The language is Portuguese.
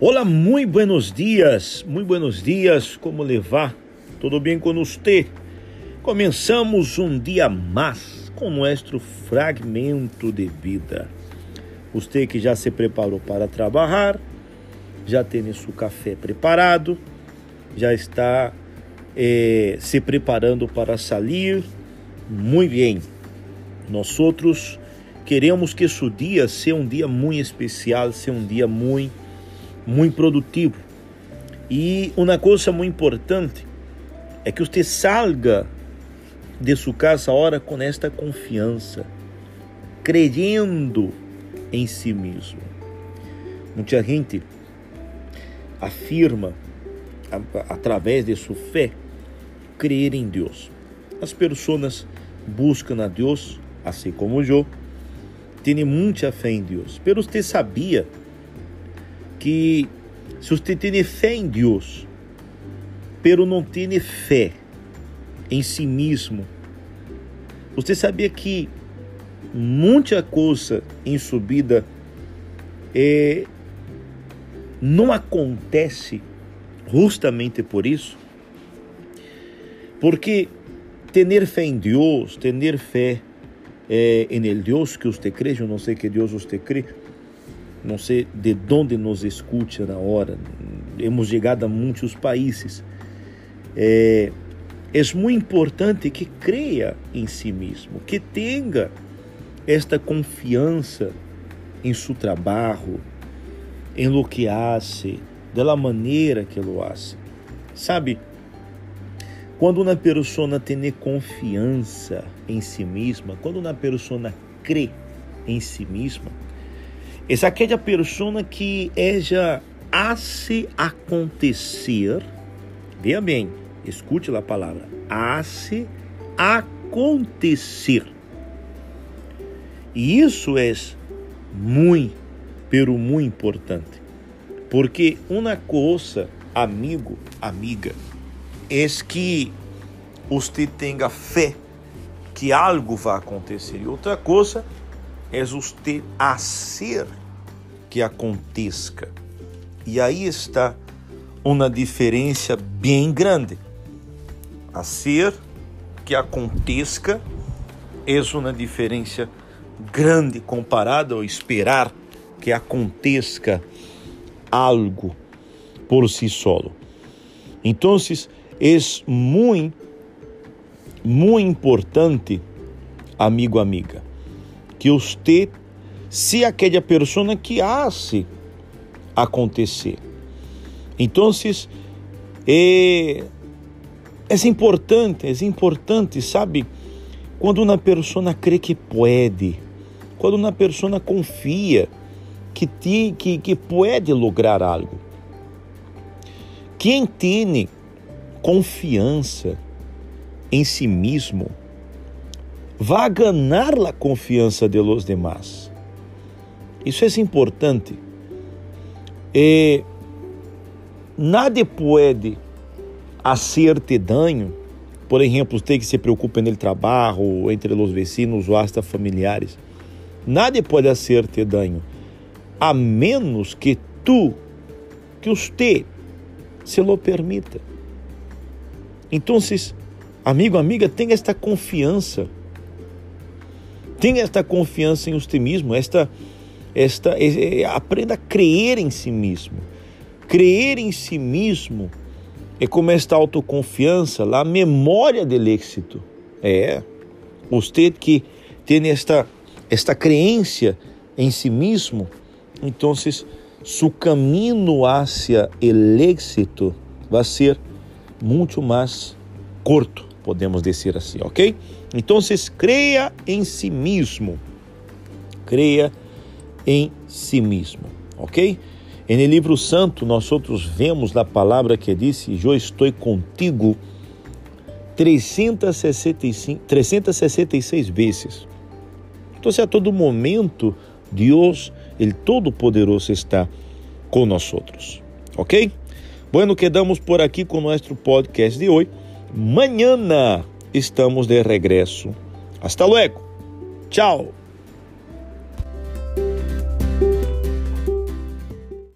Olá, muito buenos dias, muito buenos dias, como levar? Tudo bem com você? Começamos um dia mais com nosso fragmento de vida. Você que já se preparou para trabalhar, já tem seu café preparado, já está eh, se preparando para sair, muito bem. Nós outros queremos que seu dia seja um dia muito especial, seja um dia muito muito produtivo. E uma coisa muito importante é que você salga de sua casa agora com esta confiança, crendo em si mesmo. Muita gente afirma, através de sua fé, crer em Deus. As pessoas buscam a Deus, assim como eu, têm muita fé em Deus. Pero você sabia que se você tem fé em Deus, pero não tem fé em si mesmo, você sabia que muita coisa em sua vida é, não acontece justamente por isso? Porque ter fé em Deus, ter fé em el Deus que você crê, eu não sei que Deus você crê, não sei de onde nos escute na hora, hemos chegado a muitos países. É, é muito importante que creia em si mesmo, que tenha esta confiança em seu trabalho, em lo que hace, da maneira que lo hace. Sabe, quando uma pessoa tem confiança em si mesma, quando uma pessoa crê em si mesma, é aquela pessoa que ela hace acontecer, veja bem, escute a palavra, hace acontecer. E isso é muito, pero muito importante. Porque uma coisa, amigo, amiga, é que você tenha fé que algo vai acontecer. E outra coisa é você ser que aconteça. E aí está uma diferença bem grande. A ser que aconteça é uma diferença grande comparada ao esperar que aconteça algo por si solo. Então, é muito, muito importante, amigo, amiga, que você se aquela pessoa que hace acontecer. Então, é, é importante, é importante, sabe? Quando uma pessoa crê que pode, quando uma pessoa confia que, te, que, que pode lograr algo. Quem tem confiança em si mesmo, ganhar a confiança de los demás. Isso é importante. E nada pode hacerte dano, por exemplo, ter que se preocupa no trabalho, entre os vecinos ou hasta familiares. Nada pode hacerte dano, a menos que tu, que você, se lo permita. Então, amigo, amiga, tenha esta confiança. Tenha esta confiança em você mesmo, esta esta, aprenda a crer em si mesmo. Crer em si mesmo é como esta autoconfiança, a memória do êxito. É, você que tem esta, esta crença em si mesmo, então seu caminho hacia o êxito vai ser muito mais curto, podemos dizer assim, ok? Então, creia em si mesmo. Creia em si mesmo, ok? E no livro santo, nós outros vemos a palavra que disse: Eu estou contigo 365, 366 vezes. Então, a todo momento, Deus, Ele Todo-Poderoso, está outros, ok? Bueno, quedamos por aqui com o nosso podcast de hoje. Mañana estamos de regresso. Hasta luego. Tchau.